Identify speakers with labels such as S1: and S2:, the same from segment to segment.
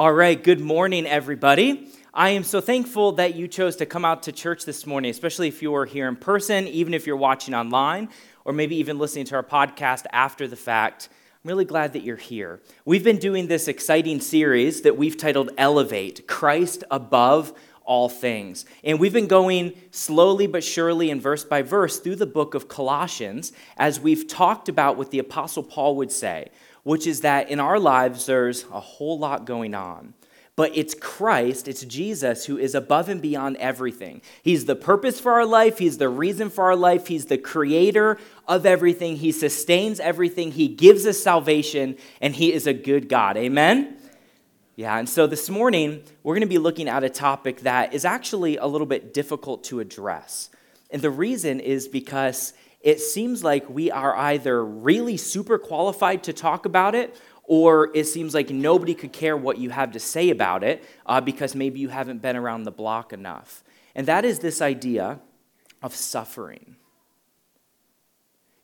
S1: All right, good morning, everybody. I am so thankful that you chose to come out to church this morning, especially if you are here in person, even if you're watching online, or maybe even listening to our podcast after the fact. I'm really glad that you're here. We've been doing this exciting series that we've titled Elevate Christ Above All Things. And we've been going slowly but surely and verse by verse through the book of Colossians as we've talked about what the Apostle Paul would say which is that in our lives there's a whole lot going on. But it's Christ, it's Jesus who is above and beyond everything. He's the purpose for our life, He's the reason for our life, He's the creator of everything, He sustains everything, He gives us salvation, and He is a good God. Amen? Yeah, and so this morning we're going to be looking at a topic that is actually a little bit difficult to address. And the reason is because it seems like we are either really super qualified to talk about it, or it seems like nobody could care what you have to say about it uh, because maybe you haven't been around the block enough. And that is this idea of suffering.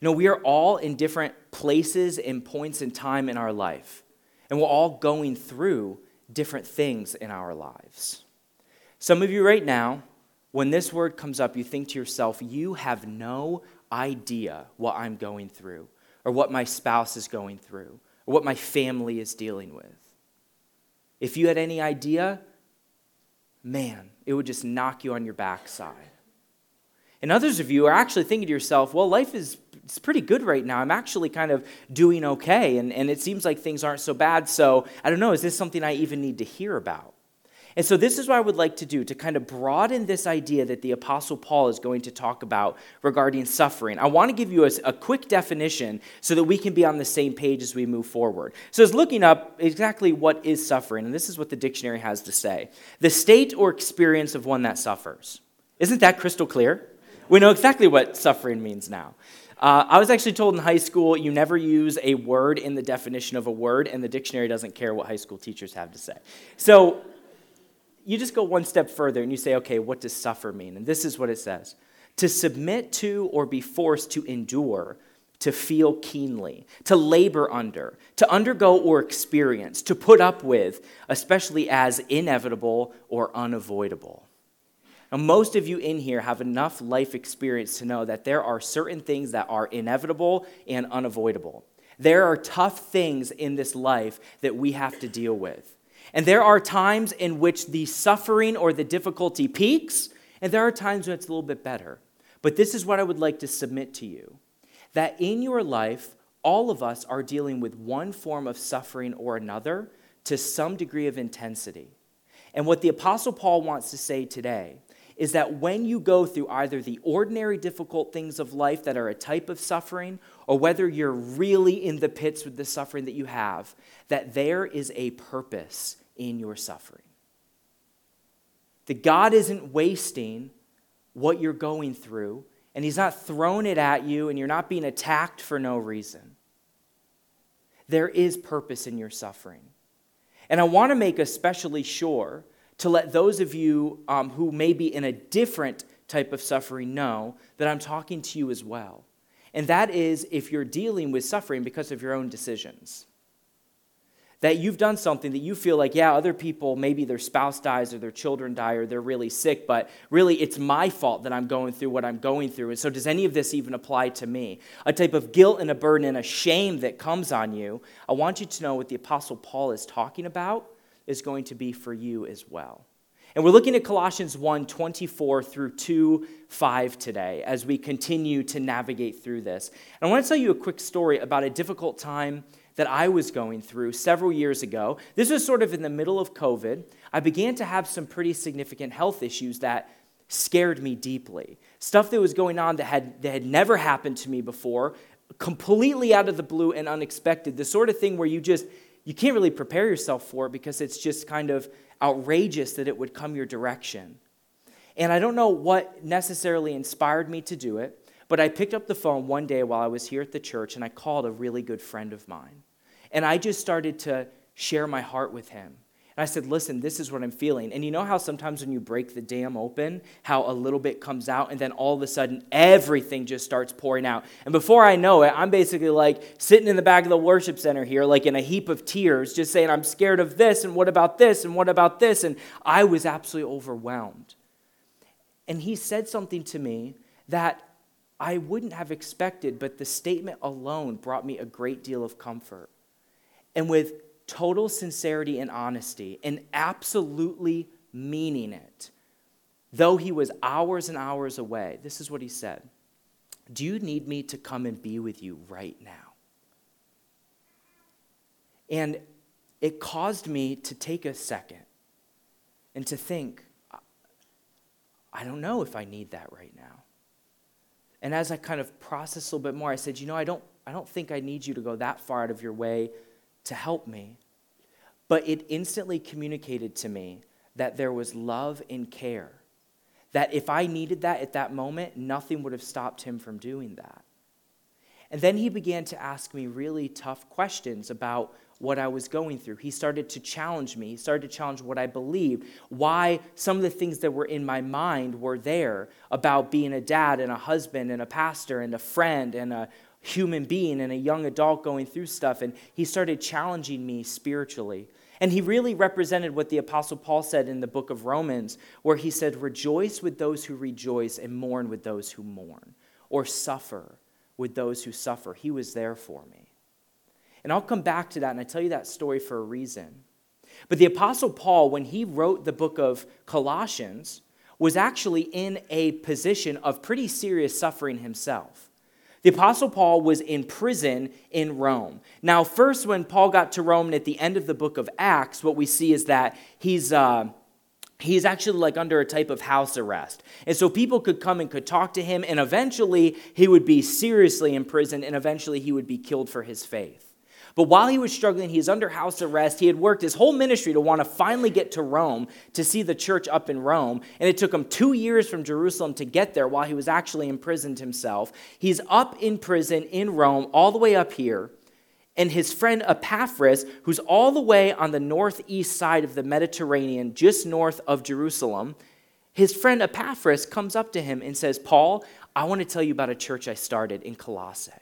S1: You know, we are all in different places and points in time in our life, and we're all going through different things in our lives. Some of you right now, when this word comes up, you think to yourself, you have no idea what I'm going through, or what my spouse is going through, or what my family is dealing with. If you had any idea, man, it would just knock you on your backside. And others of you are actually thinking to yourself, well, life is it's pretty good right now. I'm actually kind of doing okay, and, and it seems like things aren't so bad. So I don't know, is this something I even need to hear about? And so, this is what I would like to do to kind of broaden this idea that the Apostle Paul is going to talk about regarding suffering. I want to give you a, a, quick definition so that we can be on the same page as we move forward. So, it's looking up exactly what is suffering, and this is what the dictionary has to say the state or experience of one that suffers. Isn't that crystal clear? We know exactly what suffering means now. Uh, I was actually told in high school you never use a word in the definition of a word, and the dictionary doesn't care what high school teachers have to say. So, you just go one step further and you say, okay, what does suffer mean? And this is what it says to submit to or be forced to endure, to feel keenly, to labor under, to undergo or experience, to put up with, especially as inevitable or unavoidable. Now, most of you in here have enough life experience to know that there are certain things that are inevitable and unavoidable. There are tough things in this life that we have to deal with. And there are times in which the suffering or the difficulty peaks, and there are times when it's a little bit better. But this is what I would like to submit to you that in your life, all of us are dealing with one form of suffering or another to some degree of intensity. And what the Apostle Paul wants to say today is that when you go through either the ordinary difficult things of life that are a type of suffering, or whether you're really in the pits with the suffering that you have, that there is a purpose in your suffering. That God isn't wasting what you're going through, and He's not throwing it at you, and you're not being attacked for no reason. There is purpose in your suffering. And I want to make especially sure to let those of you um, who may be in a different type of suffering know that I'm talking to you as well. And that is if you're dealing with suffering because of your own decisions. That you've done something that you feel like, yeah, other people, maybe their spouse dies or their children die or they're really sick, but really it's my fault that I'm going through what I'm going through. And so, does any of this even apply to me? A type of guilt and a burden and a shame that comes on you. I want you to know what the Apostle Paul is talking about is going to be for you as well. And we're looking at Colossians 1 24 through 2 5 today as we continue to navigate through this. And I want to tell you a quick story about a difficult time that I was going through several years ago. This was sort of in the middle of COVID. I began to have some pretty significant health issues that scared me deeply. Stuff that was going on that had, that had never happened to me before, completely out of the blue and unexpected. The sort of thing where you just you can't really prepare yourself for it because it's just kind of outrageous that it would come your direction. And I don't know what necessarily inspired me to do it, but I picked up the phone one day while I was here at the church and I called a really good friend of mine. And I just started to share my heart with him. And I said, Listen, this is what I'm feeling. And you know how sometimes when you break the dam open, how a little bit comes out, and then all of a sudden everything just starts pouring out. And before I know it, I'm basically like sitting in the back of the worship center here, like in a heap of tears, just saying, I'm scared of this, and what about this, and what about this? And I was absolutely overwhelmed. And he said something to me that I wouldn't have expected, but the statement alone brought me a great deal of comfort. And with total sincerity and honesty and absolutely meaning it, though he was hours and hours away, this is what he said Do you need me to come and be with you right now? And it caused me to take a second and to think, I don't know if I need that right now. And as I kind of processed a little bit more, I said, You know, I don't, I don't think I need you to go that far out of your way to help me. But it instantly communicated to me that there was love and care. That if I needed that at that moment, nothing would have stopped him from doing that. And then he began to ask me really tough questions about what I was going through. He started to challenge me. He started to challenge what I believed, why some of the things that were in my mind were there about being a dad and a husband and a pastor and a friend and a human being and a young adult going through stuff. And he started challenging me spiritually. And he really represented what the Apostle Paul said in the book of Romans, where he said, Rejoice with those who rejoice and mourn with those who mourn, or suffer with those who suffer. He was there for me. And I'll come back to that, and I tell you that story for a reason. But the Apostle Paul, when he wrote the book of Colossians, was actually in a position of pretty serious suffering himself. The Apostle Paul was in prison in Rome. Now, first, when Paul got to Rome at the end of the book of Acts, what we see is that he's. Uh, he's actually like under a type of house arrest. And so people could come and could talk to him, and eventually he would be seriously imprisoned, and eventually he would be killed for his faith. But while he was struggling, he was under house arrest. He had worked his whole ministry to want to finally get to Rome to see the church up in Rome. And it took him two years from Jerusalem to get there while he was actually imprisoned himself. He's up in prison in Rome, all the way up here. And his friend Epaphras, who's all the way on the northeast side of the Mediterranean, just north of Jerusalem, his friend Epaphras comes up to him and says, Paul, I want to tell you about a church I started in Colossae.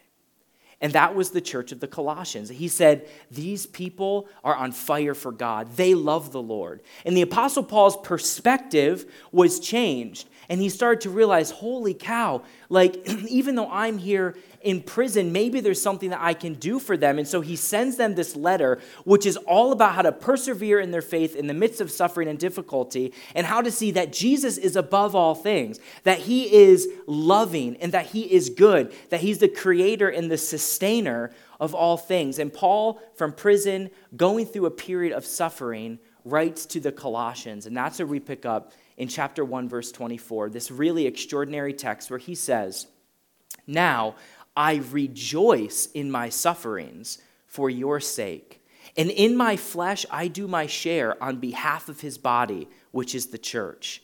S1: And that was the church of the Colossians. He said, These people are on fire for God. They love the Lord. And the Apostle Paul's perspective was changed. And he started to realize, Holy cow, like, even though I'm here in prison, maybe there's something that I can do for them. And so he sends them this letter, which is all about how to persevere in their faith in the midst of suffering and difficulty, and how to see that Jesus is above all things, that he is loving, and that he is good, that he's the creator and the sustainer of all things. And Paul, from prison, going through a period of suffering, writes to the Colossians. And that's where we pick up in chapter 1, verse 24, this really extraordinary text where he says, Now, I rejoice in my sufferings for your sake. And in my flesh, I do my share on behalf of his body, which is the church.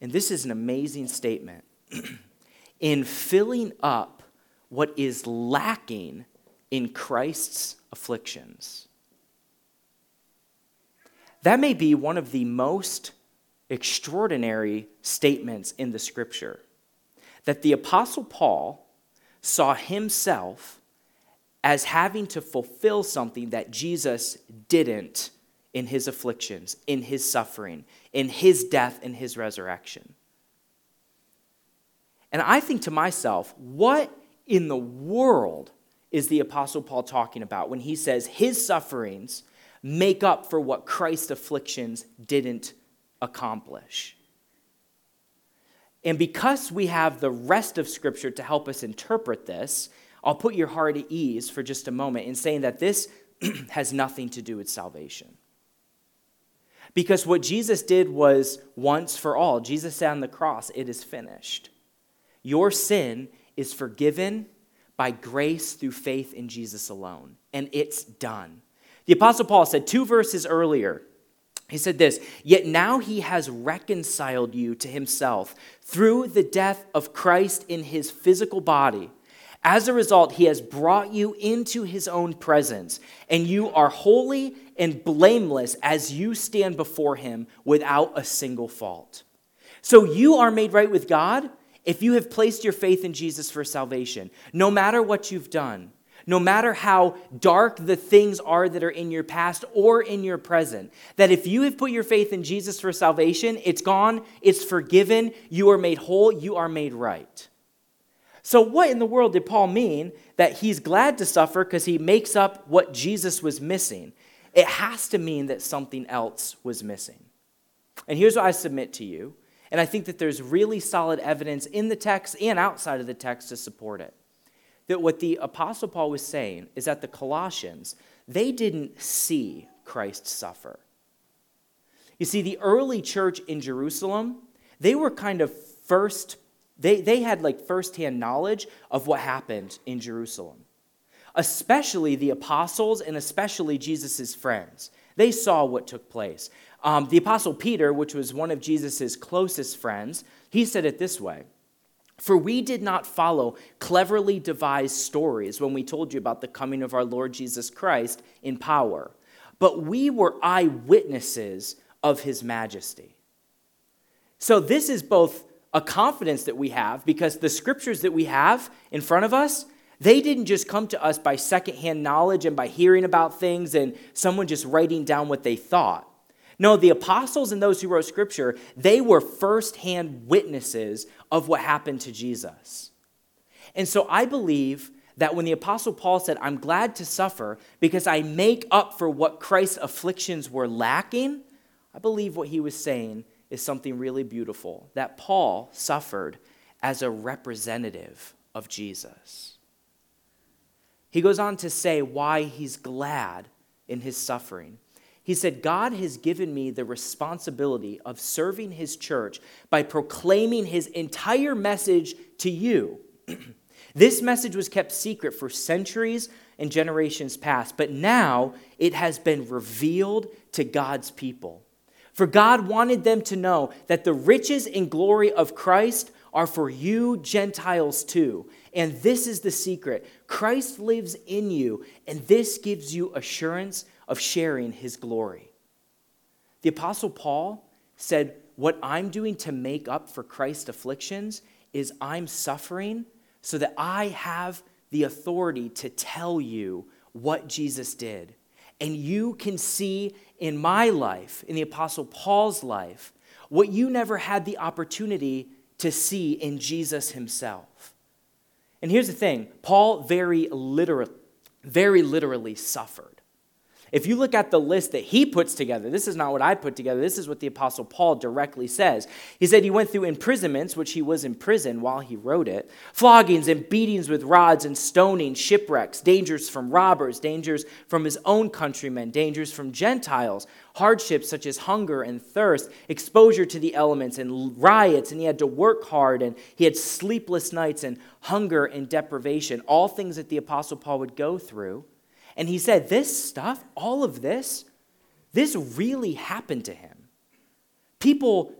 S1: And this is an amazing statement. in filling up what is lacking in Christ's afflictions. That may be one of the most extraordinary statements in the scripture. That the Apostle Paul saw himself as having to fulfill something that Jesus didn't in his afflictions, in his suffering, in his death, in his resurrection. And I think to myself, what in the world is the Apostle Paul talking about when he says his sufferings make up for what Christ's afflictions didn't accomplish? And because we have the rest of Scripture to help us interpret this, I'll put your heart at ease for just a moment in saying that this has nothing to do with salvation. Because what Jesus did was once for all. Jesus said on the cross, It is finished. Your sin is forgiven by grace through faith in Jesus alone, and it's done. The Apostle Paul said two verses earlier, he said this, yet now he has reconciled you to himself through the death of Christ in his physical body, As a result, he has brought you into his own presence, and you are holy and blameless as you stand before him without a single fault. So you are made right with God if you have placed your faith in Jesus for salvation, no matter what you've done. No matter how dark the things are that are in your past or in your present, that if you have put your faith in Jesus for salvation, it's gone, it's forgiven, you are made whole, you are made right. So, what in the world did Paul mean that he's glad to suffer because he makes up what Jesus was missing? It has to mean that something else was missing. And here's what I submit to you. And I think that there's really solid evidence in the text and outside of the text to support it. That what the Apostle Paul was saying is that the Colossians, they didn't see Christ suffer. You see, the early church in Jerusalem, they were kind of first they, they had like firsthand knowledge of what happened in Jerusalem, especially the apostles and especially Jesus' friends. They saw what took place. Um, the apostle Peter, which was one of Jesus' closest friends, he said it this way For we did not follow cleverly devised stories when we told you about the coming of our Lord Jesus Christ in power, but we were eyewitnesses of his majesty. So, this is both a confidence that we have because the scriptures that we have in front of us, they didn't just come to us by secondhand knowledge and by hearing about things and someone just writing down what they thought. No, the apostles and those who wrote scripture, they were firsthand witnesses of what happened to Jesus. And so I believe that when the apostle Paul said, I'm glad to suffer because I make up for what Christ's afflictions were lacking, I believe what he was saying is something really beautiful that Paul suffered as a representative of Jesus. He goes on to say why he's glad in his suffering. He said, God has given me the responsibility of serving his church by proclaiming his entire message to you. this message was kept secret for centuries and generations past, but now it has been revealed to God's people. For God wanted them to know that the riches and glory of Christ are for you Gentiles too. And this is the secret Christ lives in you, and this gives you assurance of sharing his glory. The Apostle Paul said, What I'm doing to make up for Christ's afflictions is I'm suffering so that I have the authority to tell you what Jesus did. And you can see in my life, in the Apostle Paul's life, what you never had the opportunity to see in Jesus himself. And here's the thing Paul very literally, very literally suffered. If you look at the list that he puts together, this is not what I put together. This is what the Apostle Paul directly says. He said he went through imprisonments, which he was in prison while he wrote it, floggings and beatings with rods and stoning, shipwrecks, dangers from robbers, dangers from his own countrymen, dangers from Gentiles, hardships such as hunger and thirst, exposure to the elements and riots, and he had to work hard, and he had sleepless nights and hunger and deprivation, all things that the Apostle Paul would go through. And he said, This stuff, all of this, this really happened to him. People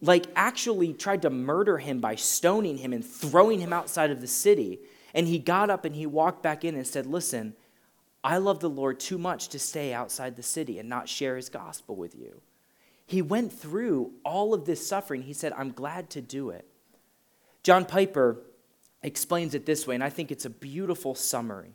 S1: like actually tried to murder him by stoning him and throwing him outside of the city. And he got up and he walked back in and said, Listen, I love the Lord too much to stay outside the city and not share his gospel with you. He went through all of this suffering. He said, I'm glad to do it. John Piper explains it this way, and I think it's a beautiful summary.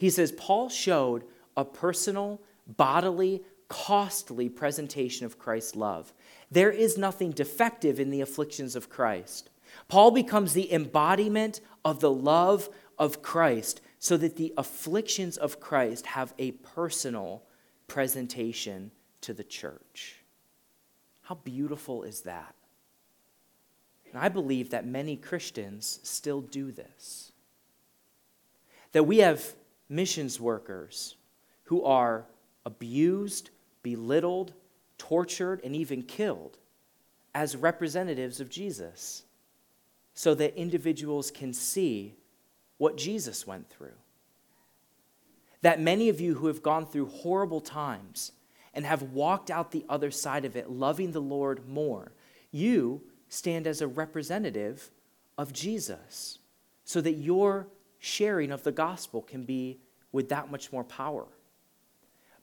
S1: He says, Paul showed a personal, bodily, costly presentation of Christ's love. There is nothing defective in the afflictions of Christ. Paul becomes the embodiment of the love of Christ so that the afflictions of Christ have a personal presentation to the church. How beautiful is that? And I believe that many Christians still do this. That we have missions workers who are abused, belittled, tortured, and even killed as representatives of Jesus so that individuals can see what Jesus went through. That many of you who have gone through horrible times and have walked out the other side of it loving the Lord more, you stand as a representative of Jesus so that your sharing of the gospel can be with that much more power.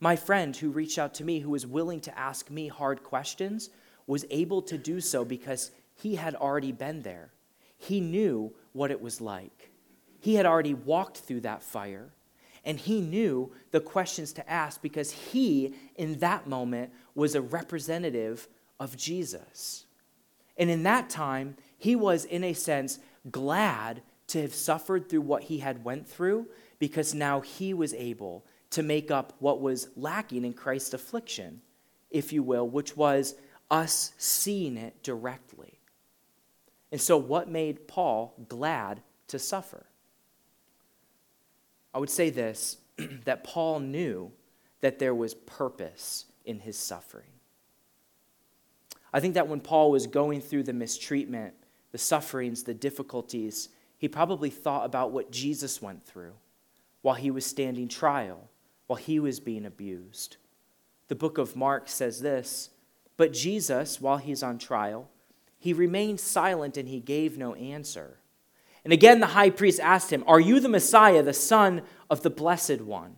S1: My friend who reached out to me, who was willing to ask me hard questions, was able to do so because he had already been there. He knew what it was like. He had already walked through that fire, and he knew the questions to ask because he, in that moment, was a representative of Jesus. And in that time, he was, in a sense, glad to have suffered through what he had went through because now he was able to make up what was lacking in Christ's affliction, if you will, which was us seeing it directly. And so, what made Paul glad to suffer? I would say this that Paul knew that there was purpose in his suffering. I think that when Paul was going through the mistreatment, the sufferings, the difficulties, he probably thought about what Jesus went through while he was standing trial, while he was being abused. The book of Mark says this But Jesus, while he's on trial, he remained silent and he gave no answer. And again, the high priest asked him, Are you the Messiah, the Son of the Blessed One?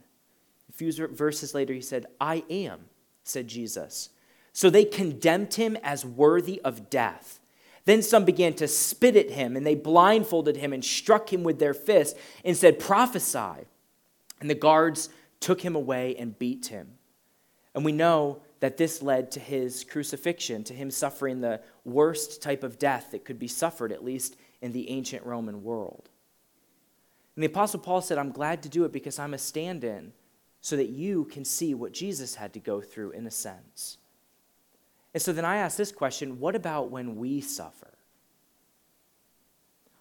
S1: A few verses later, he said, I am, said Jesus. So they condemned him as worthy of death. Then some began to spit at him, and they blindfolded him and struck him with their fists and said, Prophesy. And the guards took him away and beat him. And we know that this led to his crucifixion, to him suffering the worst type of death that could be suffered, at least in the ancient Roman world. And the Apostle Paul said, I'm glad to do it because I'm a stand in so that you can see what Jesus had to go through in a sense. And so then I asked this question what about when we suffer?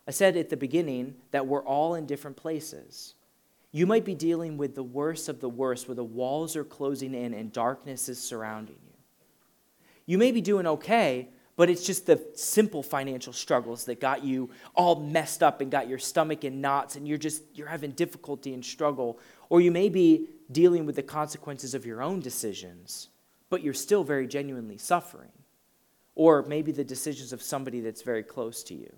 S1: I said at the beginning that we're all in different places. You might be dealing with the worst of the worst, where the walls are closing in and darkness is surrounding you. You may be doing okay, but it's just the simple financial struggles that got you all messed up and got your stomach in knots and you're just you're having difficulty and struggle or you may be dealing with the consequences of your own decisions but you're still very genuinely suffering or maybe the decisions of somebody that's very close to you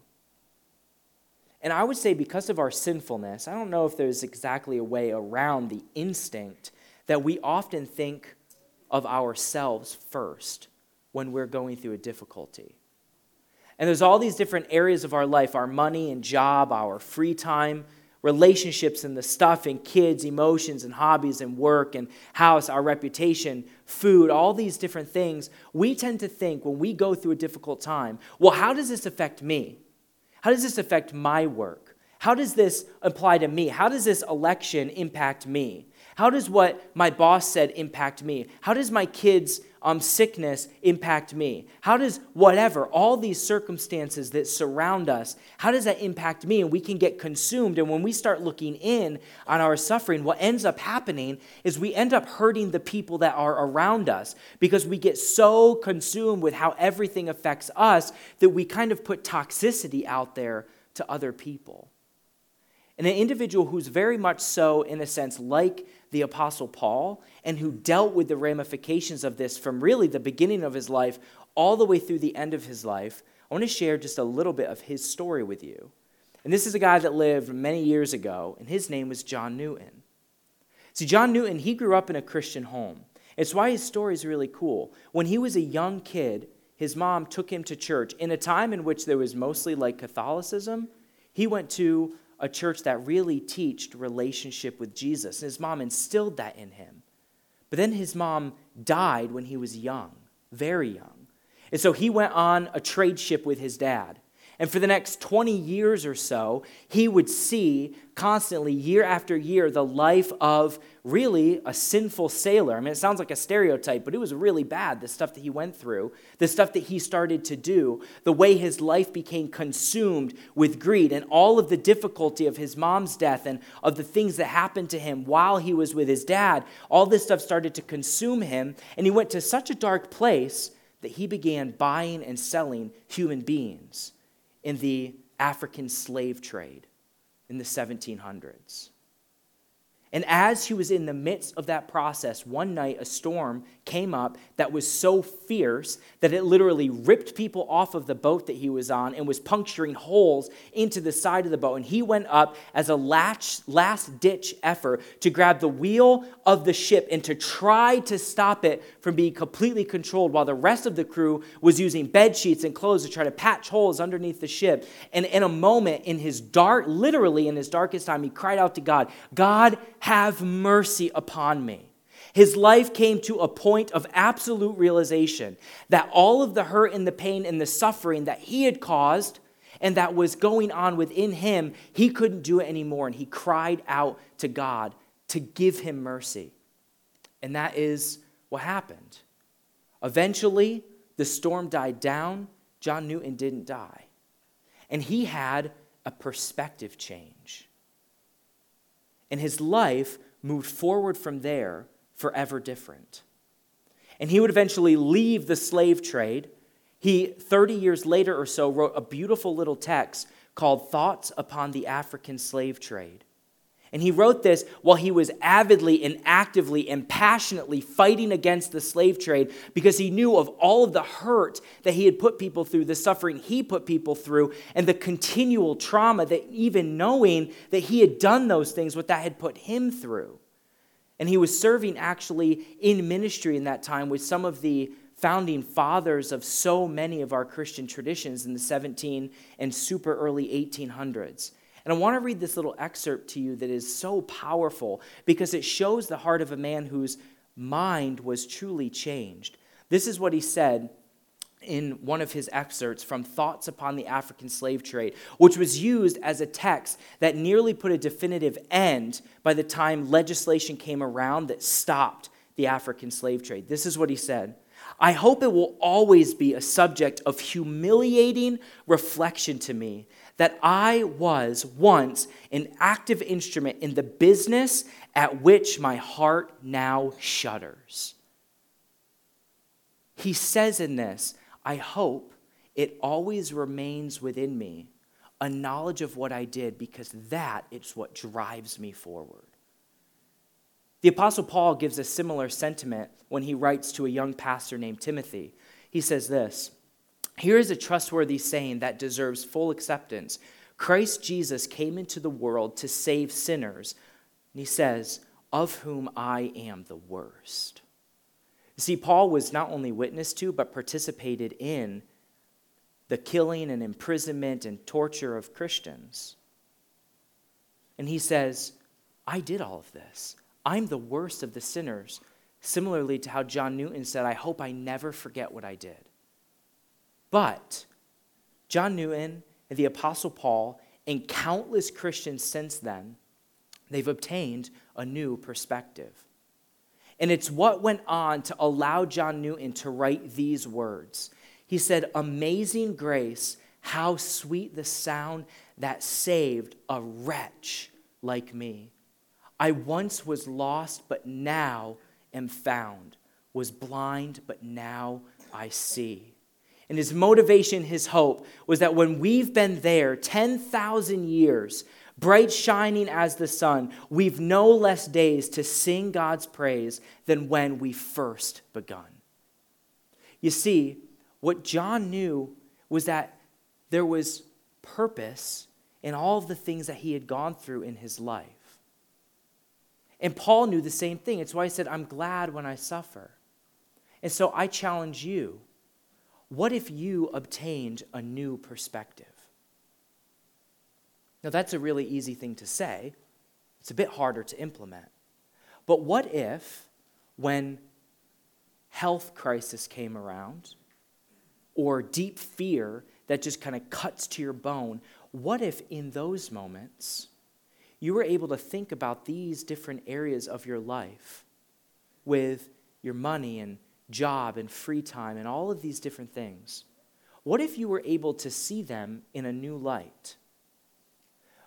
S1: and I would say, because of our sinfulness, I don't know if there's exactly a way around the instinct that we often think of ourselves first when we're going through a difficulty. And there's all these different areas of our life our money and job, our free time, relationships and the stuff and kids, emotions and hobbies and work and house, our reputation, food, all these different things. We tend to think when we go through a difficult time, well, how does this affect me? How does this affect my work? How does this apply to me? How does this election impact me? How does what my boss said impact me? How does my kids' um, sickness impact me? How does whatever, all these circumstances that surround us, how does that impact me? And we can get consumed. And when we start looking in on our suffering, what ends up happening is we end up hurting the people that are around us because we get so consumed with how everything affects us that we kind of put toxicity out there to other people. And an individual who's very much so, in a sense, like the Apostle Paul, and who dealt with the ramifications of this from really the beginning of his life all the way through the end of his life, I want to share just a little bit of his story with you. And this is a guy that lived many years ago, and his name was John Newton. See, John Newton, he grew up in a Christian home. It's why his story is really cool. When he was a young kid, his mom took him to church. In a time in which there was mostly like Catholicism, he went to a church that really teached relationship with Jesus. And his mom instilled that in him. But then his mom died when he was young, very young. And so he went on a trade ship with his dad. And for the next 20 years or so, he would see constantly, year after year, the life of really a sinful sailor. I mean, it sounds like a stereotype, but it was really bad, the stuff that he went through, the stuff that he started to do, the way his life became consumed with greed, and all of the difficulty of his mom's death and of the things that happened to him while he was with his dad. All this stuff started to consume him, and he went to such a dark place that he began buying and selling human beings in the African slave trade in the 1700s. And as he was in the midst of that process, one night a storm came up that was so fierce that it literally ripped people off of the boat that he was on and was puncturing holes into the side of the boat. And he went up as a last ditch effort to grab the wheel of the ship and to try to stop it from being completely controlled while the rest of the crew was using bed sheets and clothes to try to patch holes underneath the ship. And in a moment, in his dark, literally in his darkest time, he cried out to God, God, have mercy upon me. His life came to a point of absolute realization that all of the hurt and the pain and the suffering that he had caused and that was going on within him, he couldn't do it anymore. And he cried out to God to give him mercy. And that is what happened. Eventually, the storm died down. John Newton didn't die. And he had a perspective change. And his life moved forward from there forever different. And he would eventually leave the slave trade. He, 30 years later or so, wrote a beautiful little text called Thoughts Upon the African Slave Trade. And he wrote this while he was avidly and actively and passionately fighting against the slave trade because he knew of all of the hurt that he had put people through, the suffering he put people through, and the continual trauma that even knowing that he had done those things, what that had put him through. And he was serving actually in ministry in that time with some of the founding fathers of so many of our Christian traditions in the 17 and super early 1800s. And I want to read this little excerpt to you that is so powerful because it shows the heart of a man whose mind was truly changed. This is what he said in one of his excerpts from Thoughts Upon the African Slave Trade, which was used as a text that nearly put a definitive end by the time legislation came around that stopped the African slave trade. This is what he said. I hope it will always be a subject of humiliating reflection to me that I was once an active instrument in the business at which my heart now shudders. He says in this, I hope it always remains within me a knowledge of what I did because that is what drives me forward. The Apostle Paul gives a similar sentiment when he writes to a young pastor named Timothy. He says this Here is a trustworthy saying that deserves full acceptance Christ Jesus came into the world to save sinners. And he says, Of whom I am the worst. See, Paul was not only witness to, but participated in the killing and imprisonment and torture of Christians. And he says, I did all of this. I'm the worst of the sinners. Similarly to how John Newton said, I hope I never forget what I did. But John Newton and the Apostle Paul and countless Christians since then, they've obtained a new perspective. And it's what went on to allow John Newton to write these words. He said, Amazing grace, how sweet the sound that saved a wretch like me. I once was lost, but now am found, was blind, but now I see. And his motivation, his hope, was that when we've been there 10,000 years, bright shining as the sun, we've no less days to sing God's praise than when we first begun. You see, what John knew was that there was purpose in all of the things that he had gone through in his life. And Paul knew the same thing. It's why he said, I'm glad when I suffer. And so I challenge you what if you obtained a new perspective? Now, that's a really easy thing to say, it's a bit harder to implement. But what if, when health crisis came around, or deep fear that just kind of cuts to your bone, what if in those moments you were able to think about these different areas of your life with your money and job and free time and all of these different things? What if you were able to see them in a new light?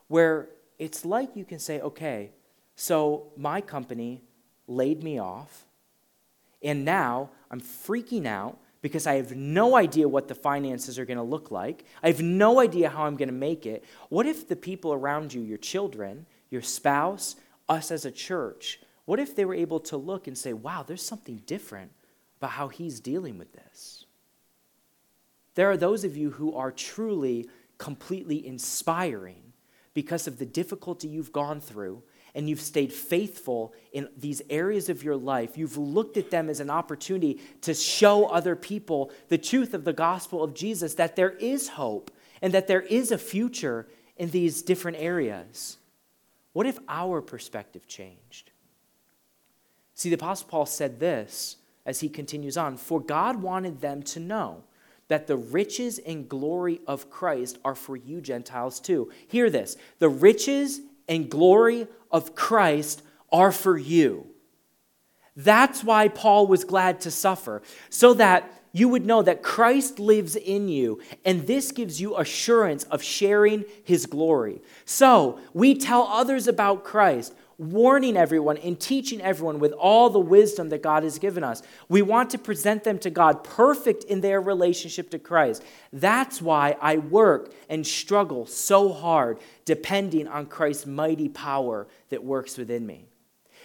S1: Where it's like you can say, okay, so my company laid me off, and now I'm freaking out because I have no idea what the finances are going to look like. I have no idea how I'm going to make it. What if the people around you, your children, your spouse, us as a church, what if they were able to look and say, wow, there's something different about how he's dealing with this. There are those of you who are truly, completely inspiring because of the difficulty you've gone through and you've stayed faithful in these areas of your life. You've looked at them as an opportunity to show other people the truth of the gospel of Jesus that there is hope and that there is a future in these different areas. What if our perspective changed? See, the Apostle Paul said this as he continues on For God wanted them to know that the riches and glory of Christ are for you Gentiles too. Hear this the riches and glory of Christ are for you. That's why Paul was glad to suffer, so that you would know that Christ lives in you, and this gives you assurance of sharing his glory. So we tell others about Christ warning everyone and teaching everyone with all the wisdom that God has given us. We want to present them to God perfect in their relationship to Christ. That's why I work and struggle so hard, depending on Christ's mighty power that works within me.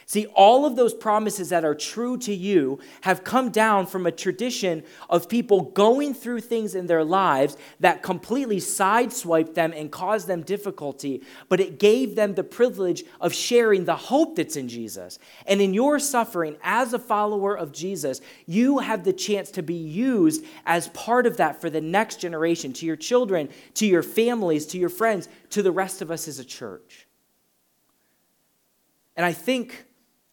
S1: See, all of those promises that are true to you have come down from a tradition of people going through things in their lives that completely sideswiped them and caused them difficulty, but it gave them the privilege of sharing the hope that's in Jesus. And in your suffering as a follower of Jesus, you have the chance to be used as part of that for the next generation, to your children, to your families, to your friends, to the rest of us as a church. And I think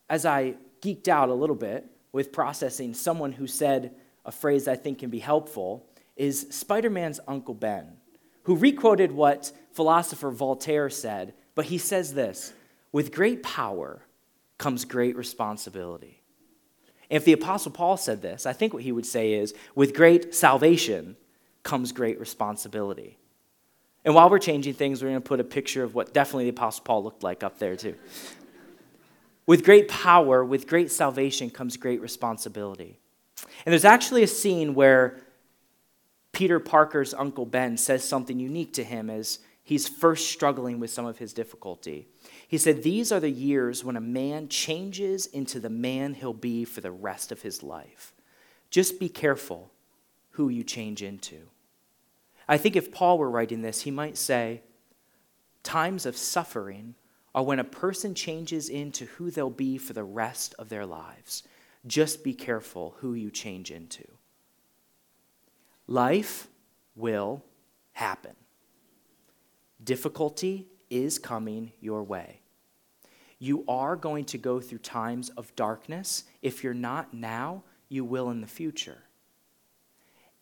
S1: as I geeked out a little bit with processing someone who said a phrase I think can be helpful is Spider Man's Uncle Ben, who requoted what philosopher Voltaire said, but he says this with great power comes great responsibility. if the Apostle Paul said this, I think what he would say is with great salvation comes great responsibility. And while we're changing things, we're going to put a picture of what definitely the Apostle Paul looked like up there, too. With great power, with great salvation comes great responsibility. And there's actually a scene where Peter Parker's Uncle Ben says something unique to him as he's first struggling with some of his difficulty. He said, These are the years when a man changes into the man he'll be for the rest of his life. Just be careful who you change into. I think if Paul were writing this, he might say, Times of suffering are when a person changes into who they'll be for the rest of their lives. Just be careful who you change into. Life will happen. Difficulty is coming your way. You are going to go through times of darkness. If you're not now, you will in the future.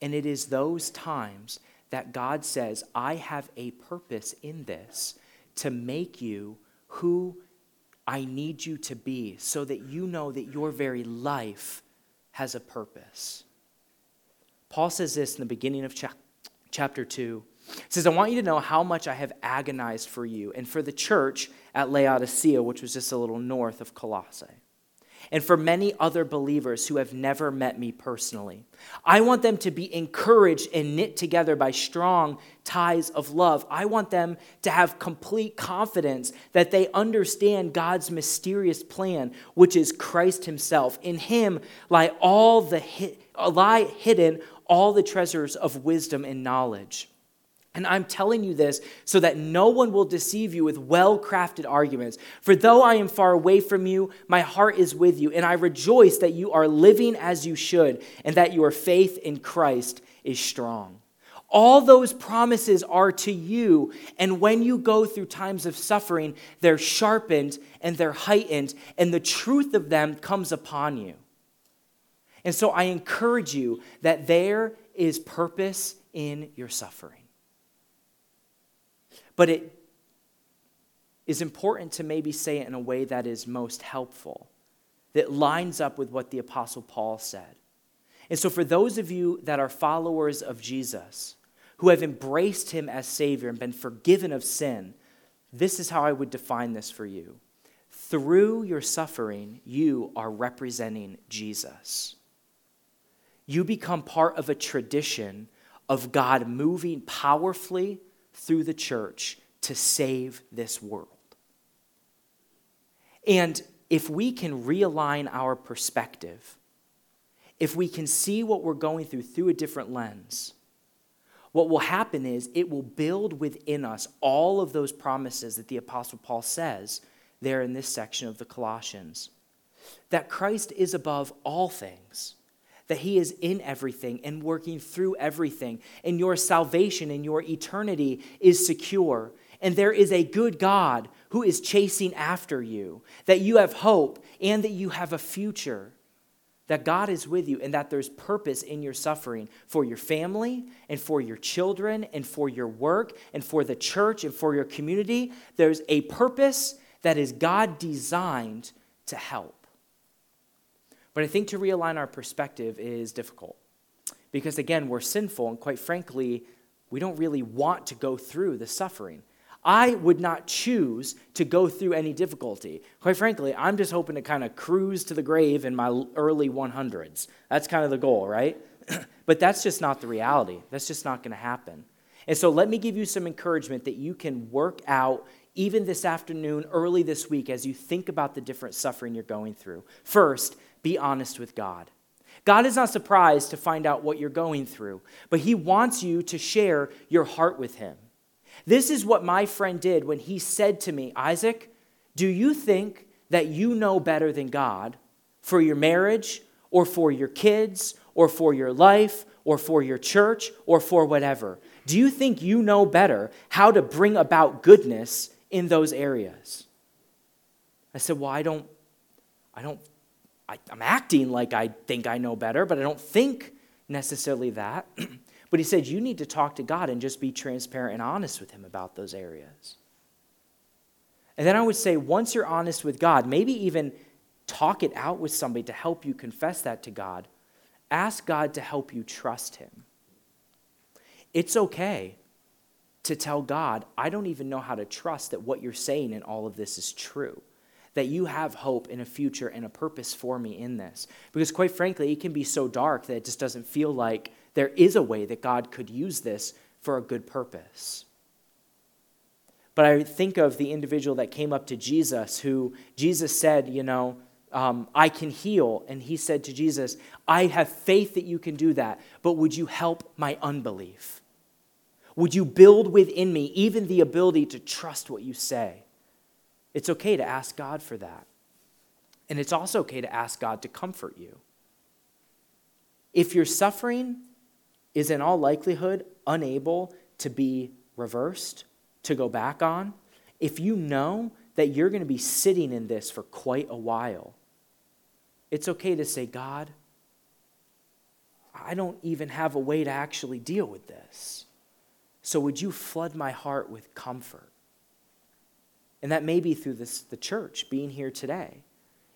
S1: And it is those times that God says, I have a purpose in this to make you who I need you to be so that you know that your very life has a purpose. Paul says this in the beginning of chapter 2. He says, I want you to know how much I have agonized for you and for the church at Laodicea, which was just a little north of Colossae and for many other believers who have never met me personally. I want them to be encouraged and knit together by strong ties of love. I want them to have complete confidence that they understand God's mysterious plan, which is Christ Himself. In Him lie all the lie hidden all the treasures of wisdom and knowledge. And I'm telling you this so that no one will deceive you with well crafted arguments. For though I am far away from you, my heart is with you, and I rejoice that you are living as you should, and that your faith in Christ is strong. All those promises are to you, and when you go through times of suffering, they're sharpened and they're heightened, and the truth of them comes upon you. And so I encourage you that there is purpose in your suffering. But it is important to maybe say it in a way that is most helpful, that lines up with what the Apostle Paul said. And so, for those of you that are followers of Jesus, who have embraced him as Savior and been forgiven of sin, this is how I would define this for you. Through your suffering, you are representing Jesus. You become part of a tradition of God moving powerfully through the church to save this world. And if we can realign our perspective if we can see what we're going through through a different lens, what will happen is it will build within us all of those promises that the Apostle Paul says there in this section of the Colossians that Christ is above all things, that he is in everything and working through everything, and your salvation and your eternity is secure. And there is a good God who is chasing after you, that you have hope and that you have a future that God is with you and that there's purpose in your suffering for your family and for your children and for your work and for the church and for your community. There's a purpose that is God designed to help. But I think to realign our perspective is difficult because, again, we're sinful and quite frankly, we don't really want to go through the suffering. I would not choose to go through any difficulty. Quite frankly, I'm just hoping to kind of cruise to the grave in my early 100s. That's kind of the goal, right? but that's just not the reality. That's just not going to happen. And so let me give you some encouragement that you can work out even this afternoon, early this week, as you think about the different suffering you're going through. First, be honest with God. God is not surprised to find out what you're going through, but He wants you to share your heart with Him. This is what my friend did when he said to me, Isaac, do you think that you know better than God for your marriage or for your kids or for your life or for your church or for whatever? Do you think you know better how to bring about goodness in those areas? I said, Well, I don't, I don't, I, am acting like I think I know better, but I don't think necessarily that. But he said, You need to talk to God and just be transparent and honest with Him about those areas. And then I would say, once you're honest with God, maybe even talk it out with somebody to help you confess that to God. Ask God to help you trust Him. It's okay to tell God, I don't even know how to trust that what you're saying in all of this is true. That you have hope and a future and a purpose for me in this. Because, quite frankly, it can be so dark that it just doesn't feel like there is a way that God could use this for a good purpose. But I think of the individual that came up to Jesus who Jesus said, You know, um, I can heal. And he said to Jesus, I have faith that you can do that, but would you help my unbelief? Would you build within me even the ability to trust what you say? It's okay to ask God for that. And it's also okay to ask God to comfort you. If you're suffering, is in all likelihood unable to be reversed, to go back on, if you know that you're going to be sitting in this for quite a while, it's okay to say, God, I don't even have a way to actually deal with this. So would you flood my heart with comfort? And that may be through this, the church being here today.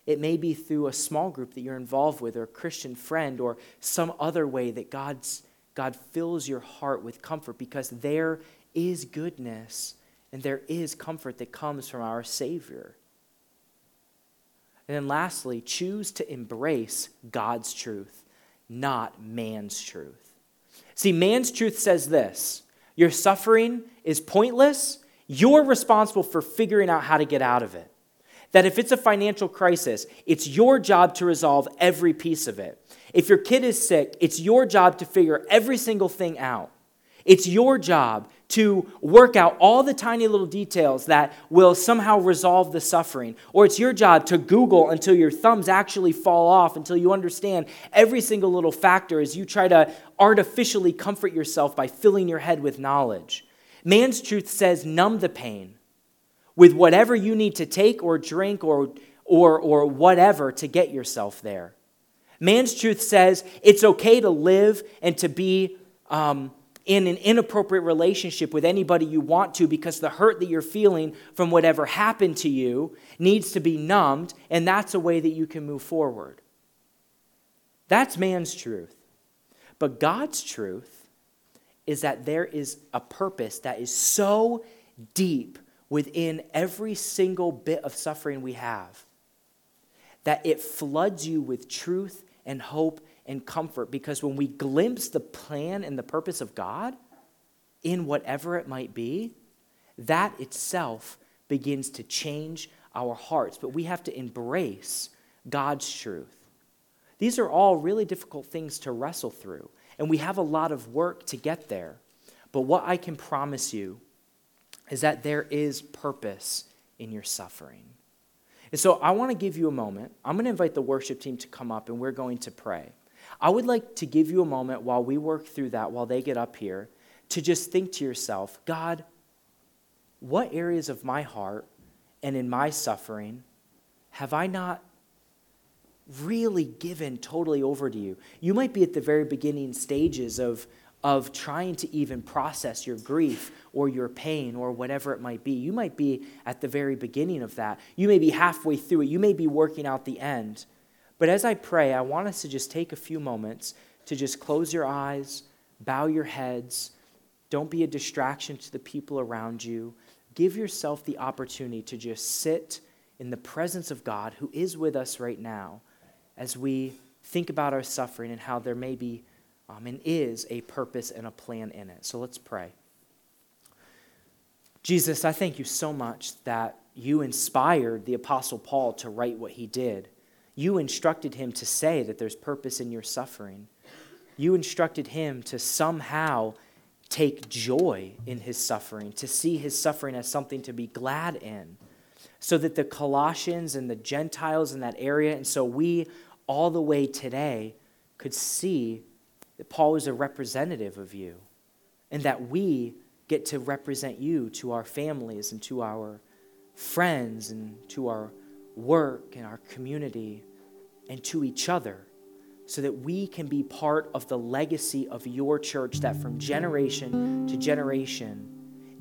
S1: It may be through a small group that you're involved with, or a Christian friend, or some other way that God's God fills your heart with comfort because there is goodness and there is comfort that comes from our Savior. And then lastly, choose to embrace God's truth, not man's truth. See, man's truth says this your suffering is pointless. You're responsible for figuring out how to get out of it. That if it's a financial crisis, it's your job to resolve every piece of it. If your kid is sick, it's your job to figure every single thing out. It's your job to work out all the tiny little details that will somehow resolve the suffering. Or it's your job to Google until your thumbs actually fall off, until you understand every single little factor as you try to artificially comfort yourself by filling your head with knowledge. Man's truth says numb the pain with whatever you need to take or drink or, or, or whatever to get yourself there. Man's truth says it's okay to live and to be um, in an inappropriate relationship with anybody you want to because the hurt that you're feeling from whatever happened to you needs to be numbed, and that's a way that you can move forward. That's man's truth. But God's truth is that there is a purpose that is so deep within every single bit of suffering we have that it floods you with truth and hope and comfort because when we glimpse the plan and the purpose of God in whatever it might be, that itself begins to change our hearts. But we have to embrace God's truth. These are all really difficult things to wrestle through, and we have a lot of work to get there. But what I can promise you is that there is purpose in your suffering. And so I want to give you a moment. I'm going to invite the worship team to come up and we're going to pray. I would like to give you a moment while we work through that, while they get up here, to just think to yourself God, what areas of my heart and in my suffering have I not really given totally over to you? You might be at the very beginning stages of, of trying to even process your grief or your pain or whatever it might be. You might be at the very beginning of that. You may be halfway through it. You may be working out the end. But as I pray, I want us to just take a few moments to just close your eyes, bow your heads. Don't be a distraction to the people around you. Give yourself the opportunity to just sit in the presence of God who is with us right now as we think about our suffering and how there may be um, and is a purpose and a plan in it. So let's pray. Jesus, I thank you so much that you inspired the Apostle Paul to write what he did. You instructed him to say that there's purpose in your suffering. You instructed him to somehow take joy in his suffering, to see his suffering as something to be glad in, so that the Colossians and the Gentiles in that area, and so we all the way today, could see that Paul was a representative of you, and that we get to represent you to our families and to our friends and to our work and our community and to each other so that we can be part of the legacy of your church that from generation to generation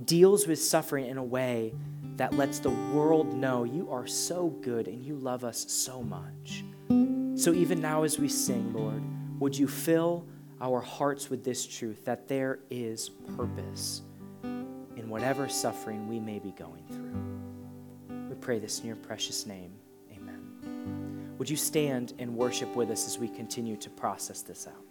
S1: deals with suffering in a way that lets the world know you are so good and you love us so much. So even now, as we sing, Lord, would you fill our hearts with this truth that there is purpose in whatever suffering we may be going through? We pray this in your precious name. Amen. Would you stand and worship with us as we continue to process this out?